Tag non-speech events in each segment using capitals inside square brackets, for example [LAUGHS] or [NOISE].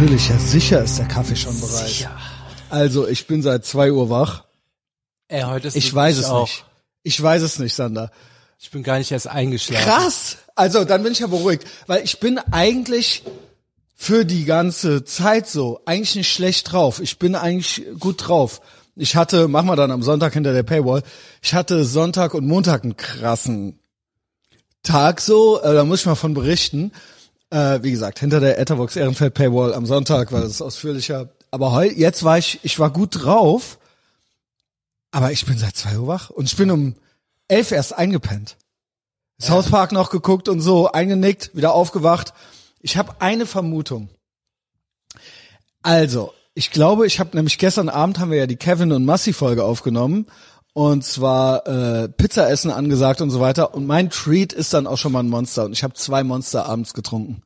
Natürlich, ja sicher ist der Kaffee schon bereit. Sicher. Also, ich bin seit zwei Uhr wach. Ey, heute ist Ich weiß es auch. nicht. Ich weiß es nicht, Sander. Ich bin gar nicht erst eingeschlafen. Krass. Also, dann bin ich ja beruhigt, weil ich bin eigentlich für die ganze Zeit so eigentlich nicht schlecht drauf. Ich bin eigentlich gut drauf. Ich hatte, machen wir dann am Sonntag hinter der Paywall, ich hatte Sonntag und Montag einen krassen Tag so, äh, da muss ich mal von berichten. Äh, wie gesagt, hinter der Etherbox Ehrenfeld Paywall am Sonntag, weil das ist ausführlicher. Aber heu, jetzt war ich, ich war gut drauf, aber ich bin seit zwei Uhr wach und ich bin um elf erst eingepennt. South Park noch geguckt und so, eingenickt, wieder aufgewacht. Ich habe eine Vermutung. Also, ich glaube, ich habe nämlich gestern Abend haben wir ja die Kevin und Massi Folge aufgenommen und zwar äh, Pizza essen angesagt und so weiter und mein Treat ist dann auch schon mal ein Monster und ich habe zwei Monster abends getrunken.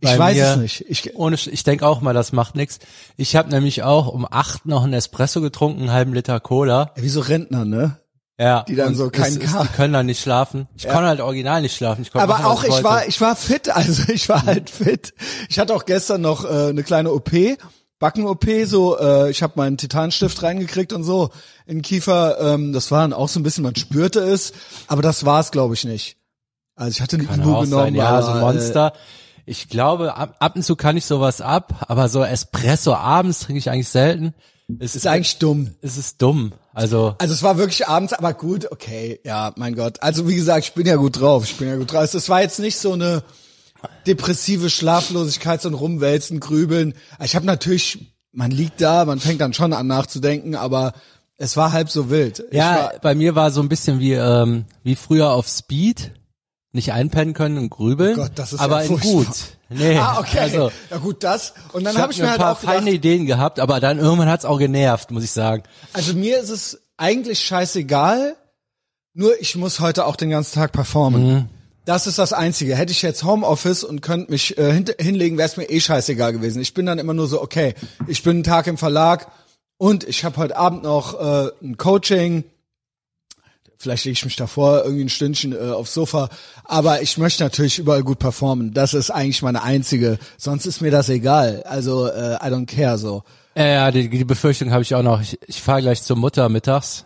Ich Bei weiß mir- es nicht. Ich, Ohne, ich denke auch mal, das macht nix. Ich habe nämlich auch um acht noch einen Espresso getrunken, einen halben Liter Cola. wie so Rentner, ne? Ja. Die dann so keinen ist, Ka- Die können dann nicht schlafen. Ich konnte halt original nicht schlafen. Ich Aber machen, auch ich wollte. war ich war fit, [LAUGHS] also ich war halt fit. Ich hatte auch gestern noch äh, eine kleine OP, Backen-OP, so äh, ich habe meinen Titanstift reingekriegt und so in Kiefer. Ähm, das war dann auch so ein bisschen, man spürte es, aber das war es, glaube ich, nicht. Also ich hatte Kann auch genommen, sein, ja, aber, so Monster. Ich glaube, ab, ab und zu kann ich sowas ab, aber so Espresso abends trinke ich eigentlich selten. Es Äh, ist eigentlich dumm. es ist dumm. Also Also es war wirklich abends, aber gut, okay, ja, mein Gott. Also wie gesagt, ich bin ja gut drauf, ich bin ja gut drauf. Es war jetzt nicht so eine depressive Schlaflosigkeit, so ein Rumwälzen, Grübeln. Ich habe natürlich, man liegt da, man fängt dann schon an nachzudenken, aber es war halb so wild. Ich ja, war, bei mir war so ein bisschen wie ähm, wie früher auf Speed, nicht einpennen können und grübeln, Oh Gott, das ist aber ja in gut. Nee, ah, okay. Also, ja gut, das. Und dann ich habe ich mir mir ein halt paar auch gedacht, feine Ideen gehabt, aber dann irgendwann hat's auch genervt, muss ich sagen. also mir ist es eigentlich scheißegal, nur ich muss heute auch den ganzen Tag performen. Mhm. Das ist das Einzige. Hätte ich jetzt Homeoffice und könnte mich äh, hin, hinlegen, wäre es mir eh scheißegal gewesen. Ich bin dann immer nur so, okay, ich bin einen Tag im Verlag und ich habe heute Abend noch äh, ein Coaching. Vielleicht lege ich mich davor irgendwie ein Stündchen äh, aufs Sofa. Aber ich möchte natürlich überall gut performen. Das ist eigentlich meine einzige. Sonst ist mir das egal. Also äh, I don't care so. Ja, ja, die, die Befürchtung habe ich auch noch. Ich, ich fahre gleich zur Mutter mittags.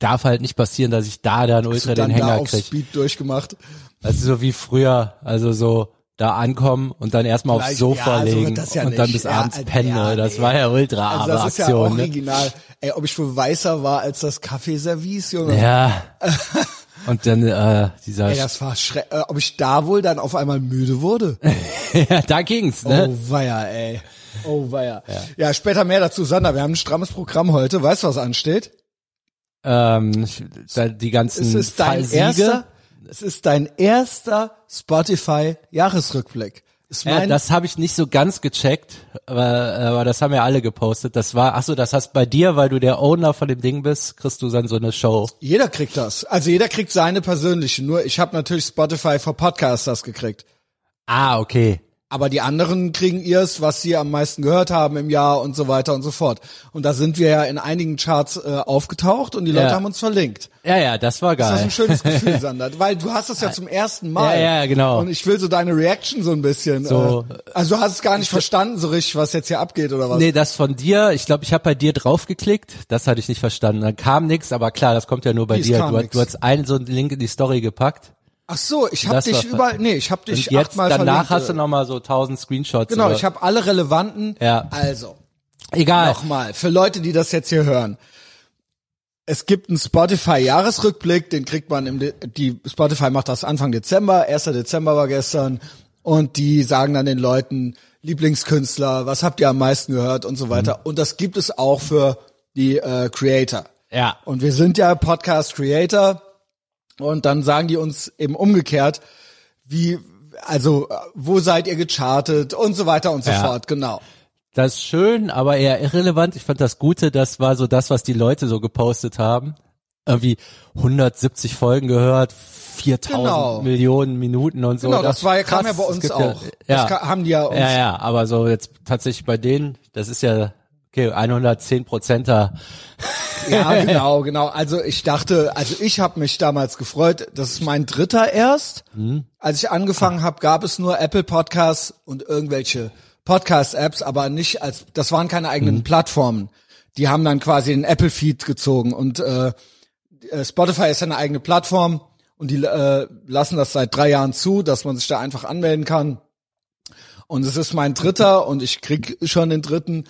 Darf halt nicht passieren, dass ich da dann ultra dann den da Hänger auf krieg. Speed durchgemacht. Das ist so wie früher, also so da ankommen und dann erstmal aufs Sofa ja, so legen das ja und dann bis Ja, abends Alter, pennen. ja, ne? das war ja ultra Also das ist ja ne? original. Ey, ob ich wohl weißer war als das Kaffeeservice, Junge. Ja. [LAUGHS] Und dann äh, dieser, Ey, das war schre äh, Ob ich da wohl dann auf einmal müde wurde? [LAUGHS] ja, da ging's, ne? Oh weia, ey. Oh weia. Ja. später mehr dazu. Sander, wir haben ein strammes Programm heute. Weißt du, was ansteht? Ähm, die ganzen Es ist dein Siege. erster, es ist dein erster Spotify Jahresrückblick. Ist Ja, das habe ich nicht so ganz gecheckt, aber, aber das haben ja alle gepostet. Das war, ach so, das heißt bei dir, weil du der Owner von dem Ding bist, kriegst du dann so eine Show. jeder kriegt das. Also jeder kriegt seine persönliche. Nur ich habe natürlich Spotify for Podcasters gekriegt. Ah, okay. Aber die anderen kriegen ihrs, was sie am meisten gehört haben im Jahr und so weiter und so fort. Und da sind wir ja in einigen Charts äh, aufgetaucht und die Leute Ja. haben uns verlinkt. Ja, ja, das war Das ist geil. ein schönes [LAUGHS] Gefühl, Sander, weil du hast es ja zum ersten Mal. Ja, ja, genau. Und ich will so deine Reaction so ein bisschen. So. äh, also du hast es gar nicht verstanden so richtig, was jetzt hier abgeht oder was? Nee, das von dir, ich glaube, ich habe bei dir draufgeklickt, das hatte ich nicht verstanden. Dann kam nix, aber klar, das kommt ja nur bei Wie, es dir. Du, nix? du hast einen so einen Link in die Story gepackt. Ach so, ich habe dich überall. Nee, ich habe dich Und jetzt achtmal danach verlinkt. hast du noch mal so 1000 Screenshots. Genau, oder- ich habe alle relevanten. Ja. Also egal. Nochmal, für Leute, die das jetzt hier hören. Es gibt einen Spotify-Jahresrückblick, den kriegt man im, De die Spotify macht das Anfang Dezember, 1. Dezember war gestern, und die sagen dann den Leuten, Lieblingskünstler, was habt ihr am meisten gehört und so weiter. Und das gibt es auch für die äh, Creator. Ja. Und wir sind ja Podcast-Creator und dann sagen die uns eben umgekehrt, wie, also, wo seid ihr gechartet und so weiter und so Ja. fort, genau. Das ist schön, aber eher irrelevant. Ich fand das Gute, das war so das, was die Leute so gepostet haben. Irgendwie 170 Folgen gehört, 4000 Genau. Millionen Minuten und so. Genau, das, war ja, kam ja bei uns auch. Ja, Das haben die ja uns. ja, ja, aber so jetzt tatsächlich bei denen, das ist ja okay, 110 Prozenter. Ja, [LAUGHS] genau, genau. Also ich dachte, also ich habe mich damals gefreut. Das ist mein dritter erst. Mhm. Als ich angefangen habe, gab es nur Apple Podcasts und irgendwelche Podcast-Apps, aber nicht als, das waren keine eigenen Plattformen. Die haben dann quasi den Apple-Feed gezogen und äh, äh, Spotify ist ja eine eigene Plattform und die äh, lassen das seit drei Jahren zu, dass man sich da einfach anmelden kann. Und es ist mein dritter und ich krieg schon den dritten.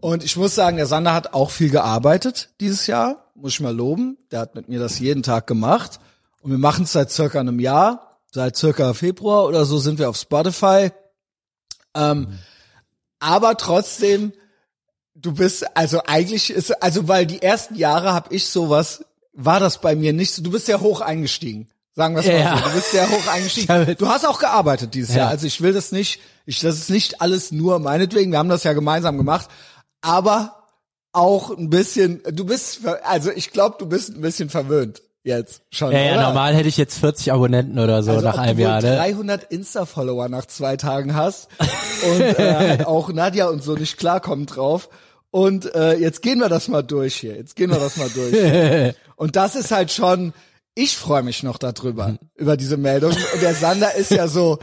Und ich muss sagen, der Sander hat auch viel gearbeitet dieses Jahr, muss ich mal loben. Der hat mit mir das jeden Tag gemacht. Und wir machen es seit circa einem Jahr, seit circa Februar oder so sind wir auf Spotify. Ähm, aber trotzdem, du bist, also eigentlich ist, also weil die ersten Jahre habe ich sowas, war das bei mir nicht so. Du bist sehr hoch eingestiegen. Sagen wir es mal Ja. so. Du bist sehr hoch eingestiegen. [LAUGHS] Du hast auch gearbeitet dieses Ja. Jahr. Also ich will das nicht, ich, das ist nicht alles nur meinetwegen. Wir haben das ja gemeinsam gemacht. Aber auch ein bisschen, du bist, also ich glaube, du bist ein bisschen verwöhnt jetzt schon. Ja, ja, normal hätte ich jetzt 40 Abonnenten oder so Also nach einem du Jahr, ne? 300 Insta-Follower nach zwei Tagen hast und äh, [LAUGHS] halt auch Nadja und so nicht klarkommen drauf. Und äh, jetzt gehen wir das mal durch hier. Jetzt gehen wir das mal durch. [LAUGHS] und das ist halt schon, ich freue mich noch darüber, über diese Meldung. Und der Sander ist ja so,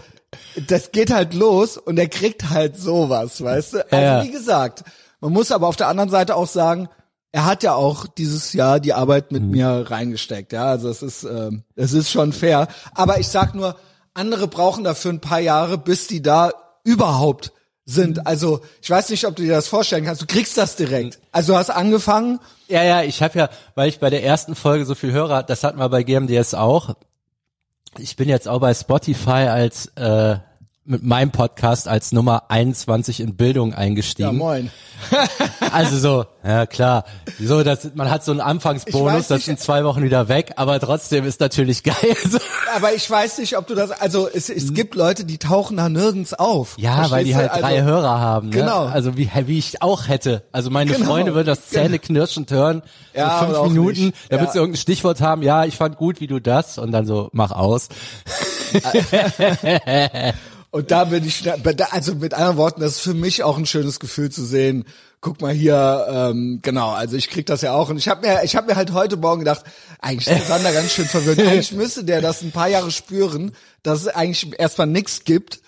das geht halt los und er kriegt halt sowas, weißt du? Also Ja. wie gesagt, man muss aber auf der anderen Seite auch sagen, er hat ja auch dieses Jahr die Arbeit Mhm. mit mir reingesteckt, ja, also es ist, ähm, es ist schon fair. Aber ich sag nur, andere brauchen dafür ein paar Jahre, bis die da überhaupt sind. Also ich weiß nicht, ob du dir das vorstellen kannst. Du kriegst das direkt. Also du hast angefangen. Ja, ja, ich habe ja, weil ich bei der ersten Folge so viel Hörer, das hatten wir bei GMDS auch. Ich bin jetzt auch bei Spotify als äh, mit meinem Podcast als Nummer 21 in Bildung Ja, eingestiegen. moin. [LAUGHS] also so, ja klar. So, das, man hat so einen Anfangsbonus, das sind zwei Wochen wieder weg, aber trotzdem ist natürlich geil. [LAUGHS] Aber ich weiß nicht, ob du das. Also es, es gibt Leute, die tauchen da nirgends auf. Ja, weil die halt du? drei Also, Hörer haben. Ne? Genau. Also wie, wie ich auch hätte. Also meine Genau. Freunde würden das zähneknirschend hören. Ja, so fünf Minuten, nicht. damit Ja. sie irgendein Stichwort haben. Ja, ich fand gut, wie du das. Und dann so, mach aus. [LAUGHS] Und da bin ich, da- also mit anderen Worten, das ist für mich auch ein schönes Gefühl zu sehen. Guck mal hier, ähm, genau, also ich krieg das ja auch und ich habe mir, ich habe mir halt heute Morgen gedacht, eigentlich ist der Sander ganz schön verwirrt. [LAUGHS] Eigentlich müsste der das ein paar Jahre spüren, dass es eigentlich erstmal nichts gibt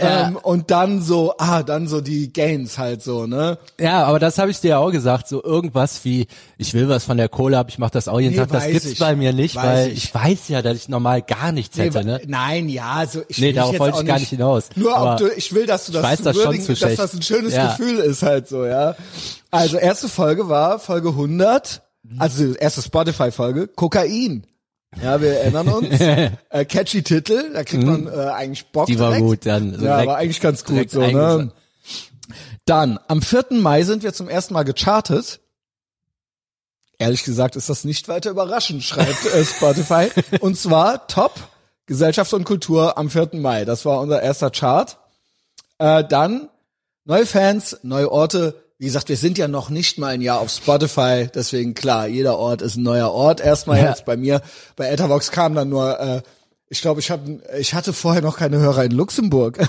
Ja. ähm, und dann so, ah, dann so die Gains halt so, ne? Ja, aber das habe ich dir auch gesagt. So irgendwas wie, ich will was von der Kohle ab, ich mache das auch jeden Nee, Tag. Das gibt's ich. bei mir nicht, Weiß weil ich. ich. weiß ja, dass ich normal gar nichts hätte. Nee, Ne? Nein, ja, so ich Nee, darauf wollte ich gar nicht hinaus. Nur Aber ob du, ich will, dass du das, weiß das schon würdigen, zu dass schlecht. das ein schönes Ja. Gefühl ist halt so, ja. Also erste Folge war Folge 100, also erste Spotify-Folge, Kokain. Ja, wir erinnern uns. [LAUGHS] äh, catchy Titel, da kriegt man äh, eigentlich Bock Mhm. Die war direkt. gut dann. So ja, direkt- war eigentlich ganz gut so, ne? Dann, am 4. Mai sind wir zum ersten Mal gechartet. Ehrlich gesagt ist das nicht weiter überraschend, schreibt äh, Spotify. [LAUGHS] Und zwar Top Gesellschaft und Kultur am 4. Mai. Das war unser erster Chart. Äh, dann neue Fans, neue Orte. Wie gesagt, wir sind ja noch nicht mal ein Jahr auf Spotify, deswegen klar, jeder Ort ist ein neuer Ort. Erstmal Ja. jetzt bei mir, bei Ethervox kam dann nur, äh, ich glaube, ich, hab, ich hatte vorher noch keine Hörer in Luxemburg. [LAUGHS]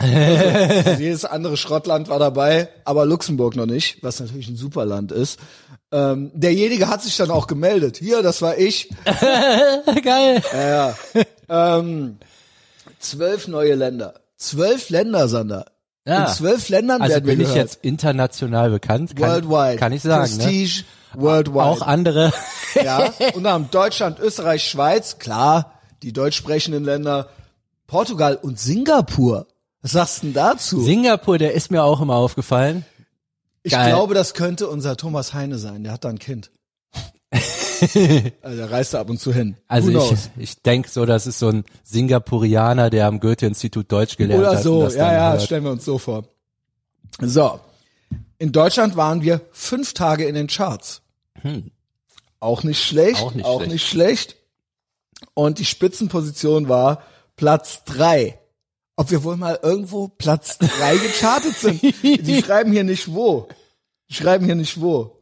Also jedes andere Schrottland war dabei, aber Luxemburg noch nicht, was natürlich ein super Land ist. Ähm, derjenige hat sich dann auch gemeldet. Hier, das war ich. [LAUGHS] Geil. Ja, ja. ähm, zwölf neue Länder. Zwölf Länder, Sander. Ja. In zwölf Ländern Also werden wir bin ich jetzt international bekannt. Kann, Worldwide. Kann ich sagen. Ne? Prestige, worldwide. Auch andere. [LAUGHS] ja. Unter anderem Deutschland, Österreich, Schweiz, klar, die deutsch sprechenden Länder, Portugal und Singapur. Was sagst du denn dazu? Singapur, der ist mir auch immer aufgefallen. Ich Geil. glaube, das könnte unser Thomas Heine sein. Der hat da ein Kind. [LAUGHS] [LAUGHS] also der reist da ab und zu hin. Also ich, ich denk so, das ist so ein Singapurianer, der am Goethe-Institut Deutsch gelernt Oder hat. so, und das ja, ja, hört. stellen wir uns so vor. So. In Deutschland waren wir fünf Tage in den Charts. Auch nicht schlecht. Hm. Auch nicht auch schlecht. nicht schlecht. Und die Spitzenposition war Platz drei. Ob wir wohl mal irgendwo Platz drei gechartet sind? [LAUGHS] Die schreiben hier nicht wo. Die schreiben hier nicht wo.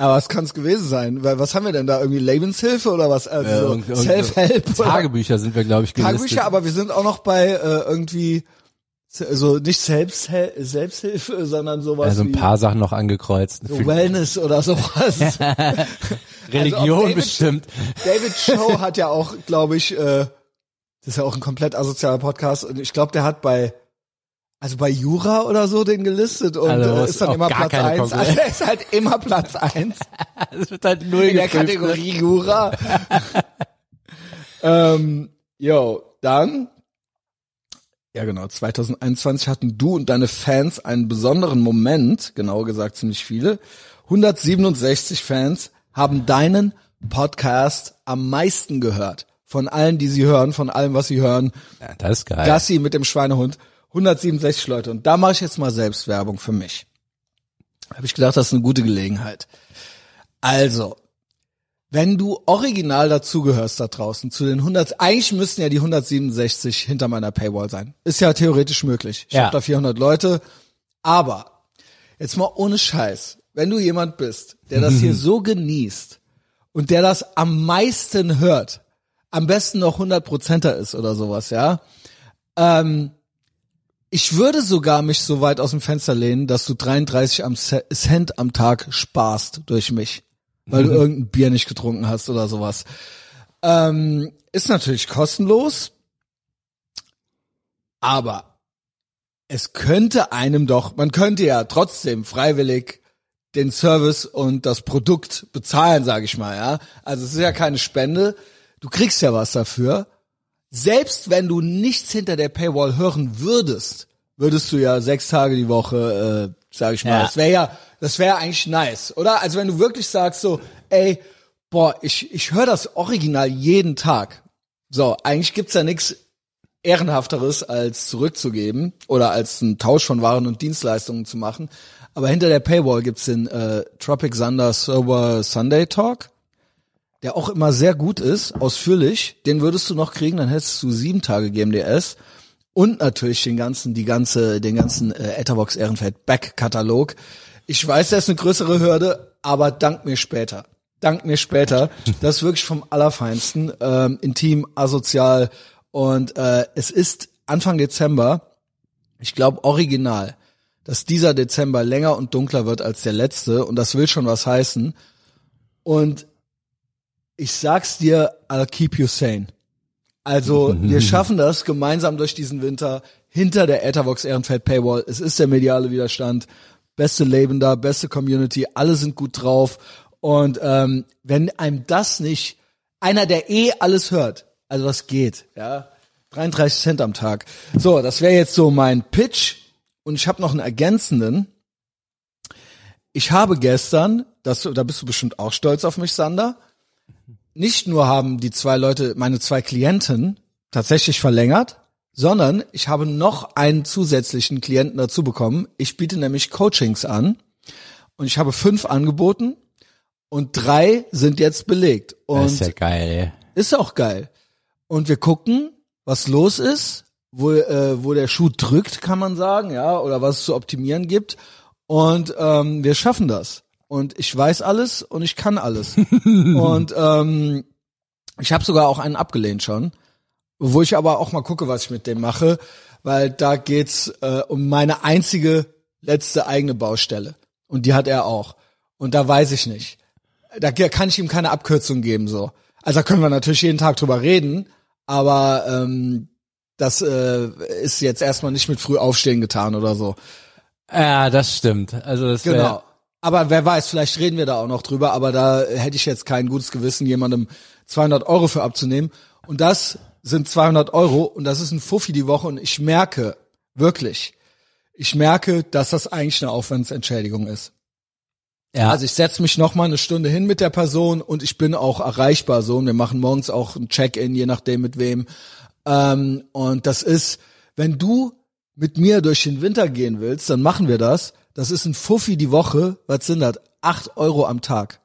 Aber was kann es gewesen sein? Weil was haben wir denn da? Irgendwie Lebenshilfe oder was? Also Äh, Self-Help? Tagebücher sind wir, glaube ich, gelistet. Tagebücher, aber wir sind auch noch bei äh, irgendwie also nicht Selbsthel Selbsthilfe, sondern sowas also ein paar Sachen noch angekreuzt. so Wellness oder sowas. [LAUGHS] Religion Also David- bestimmt. David Show hat ja auch, glaube ich, äh, das ist ja auch ein komplett asozialer Podcast und ich glaube, der hat bei also bei Jura oder so den gelistet und Also, äh, ist dann immer Platz eins. Also [LAUGHS] er ist halt immer Platz eins [LAUGHS] Das wird halt null in der ne? Kategorie Jura. [LAUGHS] ähm, yo, dann ja genau, 2021 hatten du und deine Fans einen besonderen Moment, genauer gesagt ziemlich viele. 167 Fans haben deinen Podcast am meisten gehört. Von allen, die sie hören, von allem, was sie hören. Ja, das ist geil. Gassi mit dem Schweinehund. 167 Leute. Und da mache ich jetzt mal Selbstwerbung für mich. Habe ich gedacht, das ist eine gute Gelegenheit. Also, wenn du original dazugehörst da draußen, zu den 100, eigentlich müssten ja die 167 hinter meiner Paywall sein. Ist ja theoretisch möglich. Ich Ja. habe da 400 Leute. Aber, jetzt mal ohne Scheiß, wenn du jemand bist, der das hier [LAUGHS] so genießt und der das am meisten hört, am besten noch 100%er ist oder sowas, ja, ähm, ich würde sogar mich so weit aus dem Fenster lehnen, dass du 33 am Cent am Tag sparst durch mich, weil du irgendein Bier nicht getrunken hast oder sowas. Ähm, ist natürlich kostenlos, aber es könnte einem doch, man könnte ja trotzdem freiwillig den Service und das Produkt bezahlen, sage ich mal, ja. Also es ist ja keine Spende, du kriegst ja was dafür selbst wenn du nichts hinter der Paywall hören würdest, würdest du ja sechs Tage die Woche, äh, sag ich mal, Ja. das wäre ja, das wäre eigentlich nice, oder? Also wenn du wirklich sagst so, ey, boah, ich ich höre das Original jeden Tag. So, eigentlich gibt's ja nichts ehrenhafteres als zurückzugeben oder als einen Tausch von Waren und Dienstleistungen zu machen. Aber hinter der Paywall gibt's den äh, Tropic Thunder Sober Sunday Talk der auch immer sehr gut ist, ausführlich, den würdest du noch kriegen, dann hättest du sieben Tage GMDS und natürlich den ganzen, die ganze, den ganzen äh, Etherbox Ehrenfeld Back Katalog. Ich weiß, das ist eine größere Hürde, aber dank mir später. Dank mir später. [LAUGHS] Das ist wirklich vom Allerfeinsten, ähm, intim, asozial und äh, es ist Anfang Dezember, ich glaube original, dass dieser Dezember länger und dunkler wird als der letzte und das will schon was heißen. Und ich sag's dir, I'll keep you sane. Also, wir [LAUGHS] schaffen das gemeinsam durch diesen Winter hinter der Ethervox Ehrenfeld Paywall. Es ist der mediale Widerstand. Beste Leben da, beste Community, alle sind gut drauf. Und ähm, wenn einem das nicht, einer, der eh alles hört, also was geht, ja, 33 Cent am Tag. So, das wäre jetzt so mein Pitch. Und ich habe noch einen ergänzenden. Ich habe gestern, das, da bist du bestimmt auch stolz auf mich, Sander, nicht nur haben die zwei Leute, meine zwei Klienten, tatsächlich verlängert, sondern ich habe noch einen zusätzlichen Klienten dazu bekommen. Ich biete nämlich Coachings an und ich habe fünf angeboten und drei sind jetzt belegt. Und das ist ja geil, ist auch geil. Und wir gucken, was los ist, wo, äh, wo der Schuh drückt, kann man sagen, ja, oder was es zu optimieren gibt. Und ähm, wir schaffen das. Und ich weiß alles und ich kann alles. [LAUGHS] und ähm, ich habe sogar auch einen abgelehnt schon, wo ich aber auch mal gucke, was ich mit dem mache, weil da geht's äh, um meine einzige letzte eigene Baustelle. Und die hat er auch. Und da weiß ich nicht. Da kann ich ihm keine Abkürzung geben so. Also da können wir natürlich jeden Tag drüber reden, aber ähm, das äh, ist jetzt erstmal nicht mit früh aufstehen getan oder so. Ja, das stimmt. Also das Genau. Aber wer weiß, vielleicht reden wir da auch noch drüber, aber da hätte ich jetzt kein gutes Gewissen, jemandem 200 Euro für abzunehmen. Und das sind 200 Euro und das ist ein Fuffi die Woche und ich merke, wirklich, ich merke, dass das eigentlich eine Aufwandsentschädigung ist. ja. Also ich setze mich noch mal eine Stunde hin mit der Person und ich bin auch erreichbar so. Und wir machen morgens auch ein Check-in, je nachdem mit wem. Ähm, und das ist, wenn du mit mir durch den Winter gehen willst, dann machen wir das. Das ist ein Fuffi die Woche. Was sind das? Acht Euro am Tag.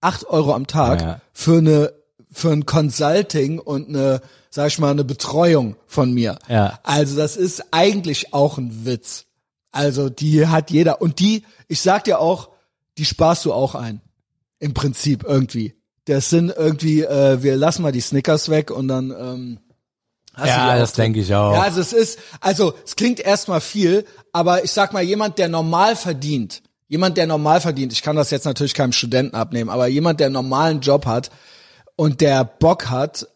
Acht Euro am Tag Ja. für eine für ein Consulting und eine, sag ich mal, eine Betreuung von mir. Ja. Also das ist eigentlich auch ein Witz. Also die hat jeder und die, ich sag dir auch, die sparst du auch ein. Im Prinzip irgendwie. Das sind irgendwie, äh, wir lassen mal die Snickers weg und dann ähm, hast ja, das denke ich auch. Ja, also es ist, also es klingt erstmal viel, aber ich sag mal, jemand, der normal verdient, jemand, der normal verdient, ich kann das jetzt natürlich keinem Studenten abnehmen, aber jemand, der einen normalen Job hat und der Bock hat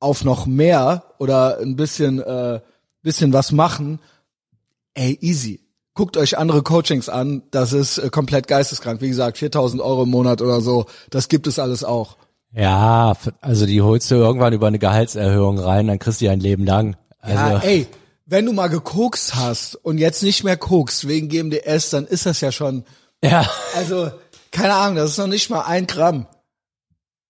auf noch mehr oder ein bisschen, äh, bisschen was machen, ey, easy. Guckt euch andere Coachings an, das ist äh, komplett geisteskrank. Wie gesagt, 4000 Euro im Monat oder so, das gibt es alles auch. Ja, also die holst du irgendwann über eine Gehaltserhöhung rein, dann kriegst du die ein Leben lang. Also, Ja, ey, wenn du mal gekokst hast und jetzt nicht mehr kokst wegen GMDS, dann ist das ja schon, [LAUGHS] ja, also, keine Ahnung, das ist noch nicht mal ein Gramm.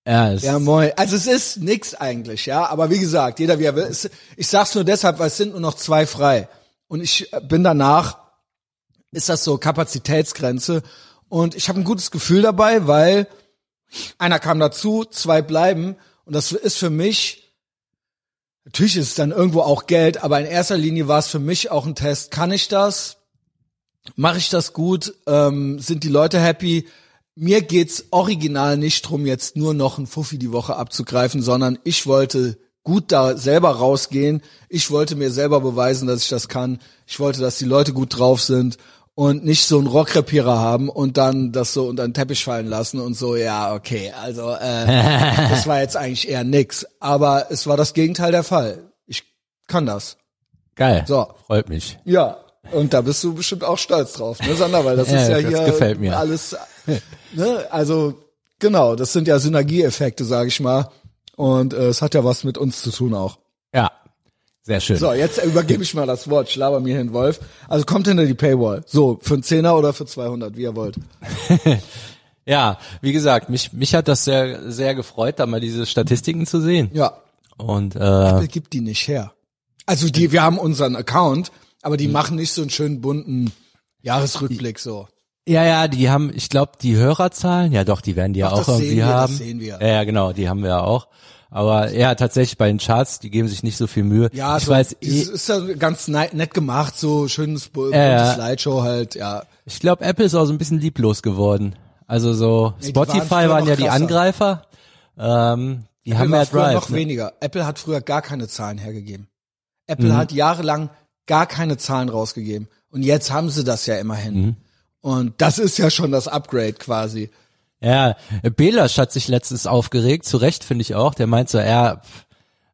ja, es, Ja, moin. Also es ist nix eigentlich, ja. Aber wie gesagt, jeder wie er will. Ich sag's nur deshalb, weil es sind nur noch zwei frei. Und ich bin danach, ist das so Kapazitätsgrenze. Und ich habe ein gutes Gefühl dabei, weil einer kam dazu, zwei bleiben. Und das ist für mich, natürlich ist es dann irgendwo auch Geld, aber in erster Linie war es für mich auch ein Test. Kann ich das? Mache ich das gut? Ähm, sind die Leute happy? Mir geht's original nicht drum, jetzt nur noch ein Fuffi die Woche abzugreifen, sondern ich wollte gut da selber rausgehen. Ich wollte mir selber beweisen, dass ich das kann. Ich wollte, dass die Leute gut drauf sind und nicht so einen Rockrepierer haben und dann das so unter den Teppich fallen lassen und so, ja, okay, also äh, [LAUGHS] das war jetzt eigentlich eher nix. Aber es war das Gegenteil der Fall. Ich kann das. geil. So. Freut mich. Ja, und da bist du bestimmt auch stolz drauf, ne, Sander? Weil das Ja, ist ja das hier gefällt mir. alles, [LAUGHS] ne, also genau, das sind ja Synergieeffekte, sage ich mal. Und äh, es hat ja was mit uns zu tun auch. Ja, sehr schön. So, jetzt übergebe ich mal das Wort, schlaber mir hin, Wolf. Also kommt hinter die Paywall. So, für einen Zehner oder für 200, wie ihr wollt. [LAUGHS] Ja, wie gesagt, mich, mich hat das sehr, sehr gefreut, da mal diese Statistiken zu sehen. Ja, Und äh, Apple gibt die nicht her. Also die, wir haben unseren Account, aber Hm. die machen nicht so einen schönen bunten Jahresrückblick so. ja, ja, die haben, ich glaube, die Hörerzahlen, ja doch, die werden die ja Ach, auch das sehen irgendwie wir, das haben. sehen wir. Ja, ja, genau, die haben wir ja auch. Aber ja, tatsächlich bei den Charts, die geben sich nicht so viel Mühe. Ja, ich so, weiß, dieses ich, ist ja ganz nett, gemacht, so schönes ja. Slideshow halt, ja. ich glaube, Apple ist auch so ein bisschen lieblos geworden. Also so Nee, waren Spotify waren, noch ja die. Angreifer. Ähm, die Apple haben ja früher Drive. noch ne? weniger. Apple hat früher gar keine Zahlen hergegeben. Apple Mhm. hat jahrelang gar keine Zahlen rausgegeben. Und jetzt haben sie das ja immerhin. Mhm. Und das ist ja schon das Upgrade quasi. Ja, Belasch hat sich letztens aufgeregt, zu Recht finde ich auch. Der meint so, ja, pff,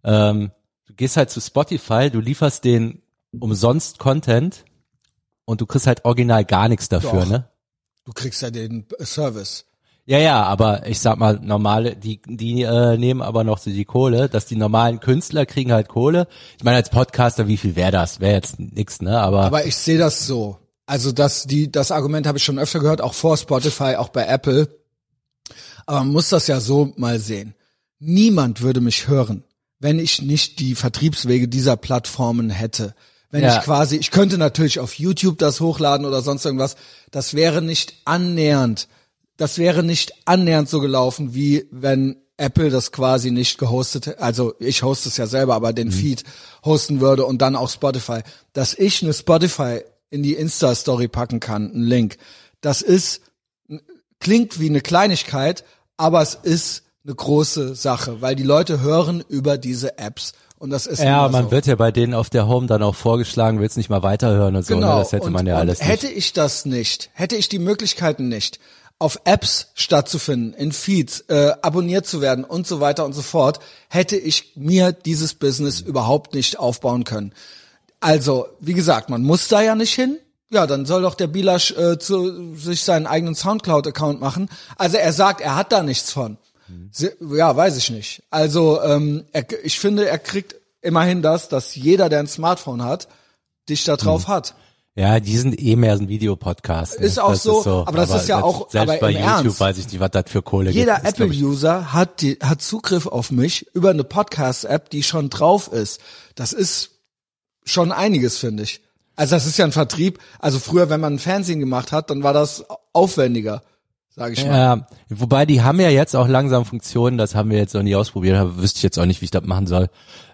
ähm, du gehst halt zu Spotify, du lieferst den umsonst Content und du kriegst halt original gar nichts dafür, Doch. ne? Du kriegst ja den äh, Service. Ja, ja, aber ich sag mal, normale, die, die äh, nehmen aber noch so die Kohle, dass die normalen Künstler kriegen halt Kohle. Ich meine, als Podcaster, wie viel wäre das? Wäre jetzt nix, ne? Aber, Aber ich sehe das so. Also das, die, das Argument habe ich schon öfter gehört, auch vor Spotify, auch bei Apple. Aber man muss das ja so mal sehen. Niemand würde mich hören, wenn ich nicht die Vertriebswege dieser Plattformen hätte. Wenn Ja. ich quasi, ich könnte natürlich auf YouTube das hochladen oder sonst irgendwas. Das wäre nicht annähernd, das wäre nicht annähernd so gelaufen, wie wenn Apple das quasi nicht gehostet, hätte. also ich hoste es ja selber, aber den Feed hosten würde und dann auch Spotify. Dass ich eine Spotify in die Insta-Story packen kann, einen Link. Das ist, klingt wie eine Kleinigkeit, aber es ist eine große Sache, weil die Leute hören über diese Apps und das ist ja, man so. wird ja bei denen auf der Home dann auch vorgeschlagen, willst nicht mal weiterhören und so, Genau. ne? Das hätte und, man ja alles nicht. Hätte ich das nicht, hätte ich die Möglichkeiten nicht, auf Apps stattzufinden, in Feeds, äh, abonniert zu werden und so weiter und so fort, hätte ich mir dieses Business überhaupt nicht aufbauen können. Also, wie gesagt, man muss da ja nicht hin. Ja, dann soll doch der Bilasch äh, zu, sich seinen eigenen Soundcloud-Account machen. Also er sagt, er hat da nichts von. Se- Ja, weiß ich nicht. Also ähm, er, ich finde, er kriegt immerhin das, dass jeder, der ein Smartphone hat, dich da Mhm. drauf hat. Ja, die sind eh mehr so ein Videopodcast. Ne? Ist auch so, aber das ist ja auch- Selbst aber bei YouTube Ernst. weiß ich nicht, was das für Kohle Jeder gibt. Das ich- Apple-User hat, die, hat Zugriff auf mich über eine Podcast-App, die schon drauf ist. Das ist schon einiges, finde ich. Also das ist ja ein Vertrieb. Also früher, wenn man ein Fernsehen gemacht hat, dann war das aufwendiger, sage ich mal. Ja, wobei die haben ja jetzt auch langsam Funktionen, das haben wir jetzt noch nie ausprobiert, aber wüsste ich jetzt auch nicht, wie ich das machen soll,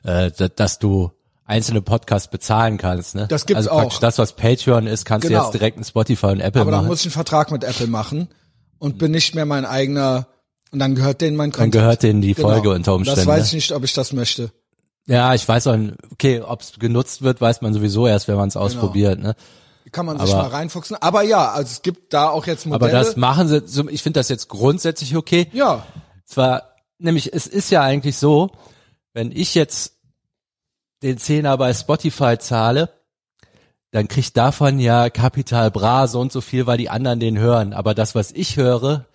äh, da- dass du einzelne Podcasts bezahlen kannst. Ne? Das gibt's also praktisch auch. Das, was Patreon ist, kannst Genau. du jetzt direkt in Spotify und Apple Aber dann machen. muss ich einen Vertrag mit Apple machen und bin nicht mehr mein eigener und dann gehört denen mein Content. gehört denen die Folge genau. unter Umständen, Das weiß ne? ich nicht, ob ich das möchte. Ja, ich weiß auch, okay, ob es genutzt wird, weiß man sowieso erst, wenn man es Genau. ausprobiert. Ne? Kann man sich Aber- mal reinfuchsen. Aber ja, also es gibt da auch jetzt Modelle. Aber das machen sie, ich finde das jetzt grundsätzlich okay. ja, Zwar, nämlich, es ist ja eigentlich so, wenn ich jetzt den Zehner bei Spotify zahle, dann kriegt davon ja Capital Bra so und so viel, weil die anderen den hören. Aber das, was ich höre,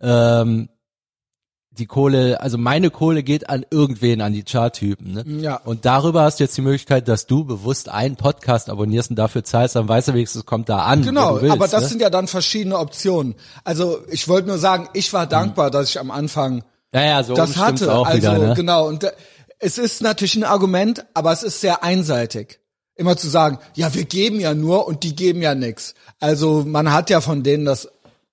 ähm, die Kohle, also meine Kohle geht an irgendwen, an die Charttypen. Ne? Ja. Und darüber hast du jetzt die Möglichkeit, dass du bewusst einen Podcast abonnierst und dafür zahlst, dann weißt du wenigstens, es kommt da an. Genau, willst, aber das ne? sind ja dann verschiedene Optionen. Also ich wollte nur sagen, ich war dankbar, dass ich am Anfang ja, ja, so das hatte. auch also wieder, ne? genau. Und äh, es ist natürlich ein Argument, aber es ist sehr einseitig. Immer zu sagen, ja, wir geben ja nur und die geben ja nix. Also man hat ja von denen das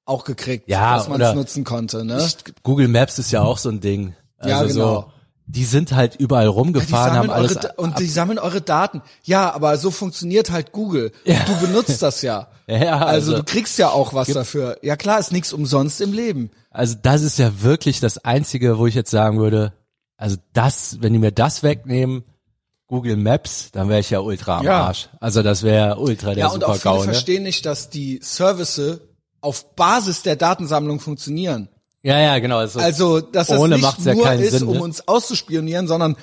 auch gekriegt, Ja, dass man es nutzen konnte. Ne? Google Maps ist ja auch so ein Ding. Also Ja, genau. So, die sind halt überall rumgefahren, haben sammeln alles. eure, und die sammeln eure Daten. Ja, aber so funktioniert halt Google. Du benutzt das ja. [LAUGHS] Ja, also, also- du kriegst ja auch was dafür. Ja klar, ist nichts umsonst im Leben. Also das ist ja wirklich das Einzige, wo ich jetzt sagen würde, also das, wenn die mir das wegnehmen, Google Maps, dann wäre ich ja ultra am Ja. Arsch. Also das wäre ultra der Ja, und auch viele ne? verstehen nicht, dass die Services auf Basis der Datensammlung funktionieren. Ja, ja, genau. Also, Also, dass das nicht ja nur keinen ist, Sinn, um ne? uns auszuspionieren, sondern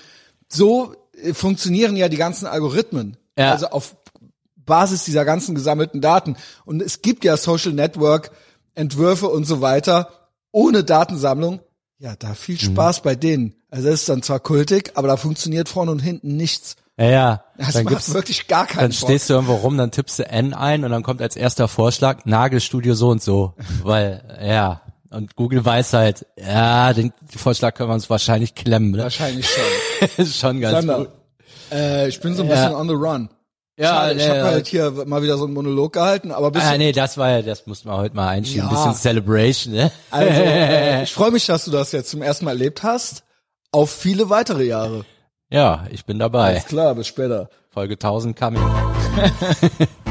so äh, funktionieren ja die ganzen Algorithmen. Ja. Also auf Basis dieser ganzen gesammelten Daten. Und es gibt ja Social Network Entwürfe und so weiter ohne Datensammlung. Ja, da Mhm. viel Spaß bei denen. Also das ist dann zwar kultig, aber da funktioniert vorne und hinten nichts. Ja, ja. Das dann macht wirklich gar keinen dann Bock. stehst du irgendwo rum, dann tippst du N ein und dann kommt als erster Vorschlag Nagelstudio so und so, [LAUGHS] weil ja. Und Google weiß halt, ja, den Vorschlag können wir uns wahrscheinlich klemmen. Ne? Wahrscheinlich schon. [LAUGHS] ist schon ganz Sander, gut. äh, ich bin so ein Ja. bisschen on the run. Ja, Schade, ich ja, habe ja. halt hier mal wieder so einen Monolog gehalten, aber bis Ah, nee, das war ja, das mussten wir heute mal einschieben. Ja. Bisschen Celebration, ne? Also, [LAUGHS] äh, ich freue mich, dass du das jetzt zum ersten Mal erlebt hast. Auf viele weitere Jahre. Ja, ich bin dabei. Alles klar, bis später. Folge 1000 coming. [LAUGHS]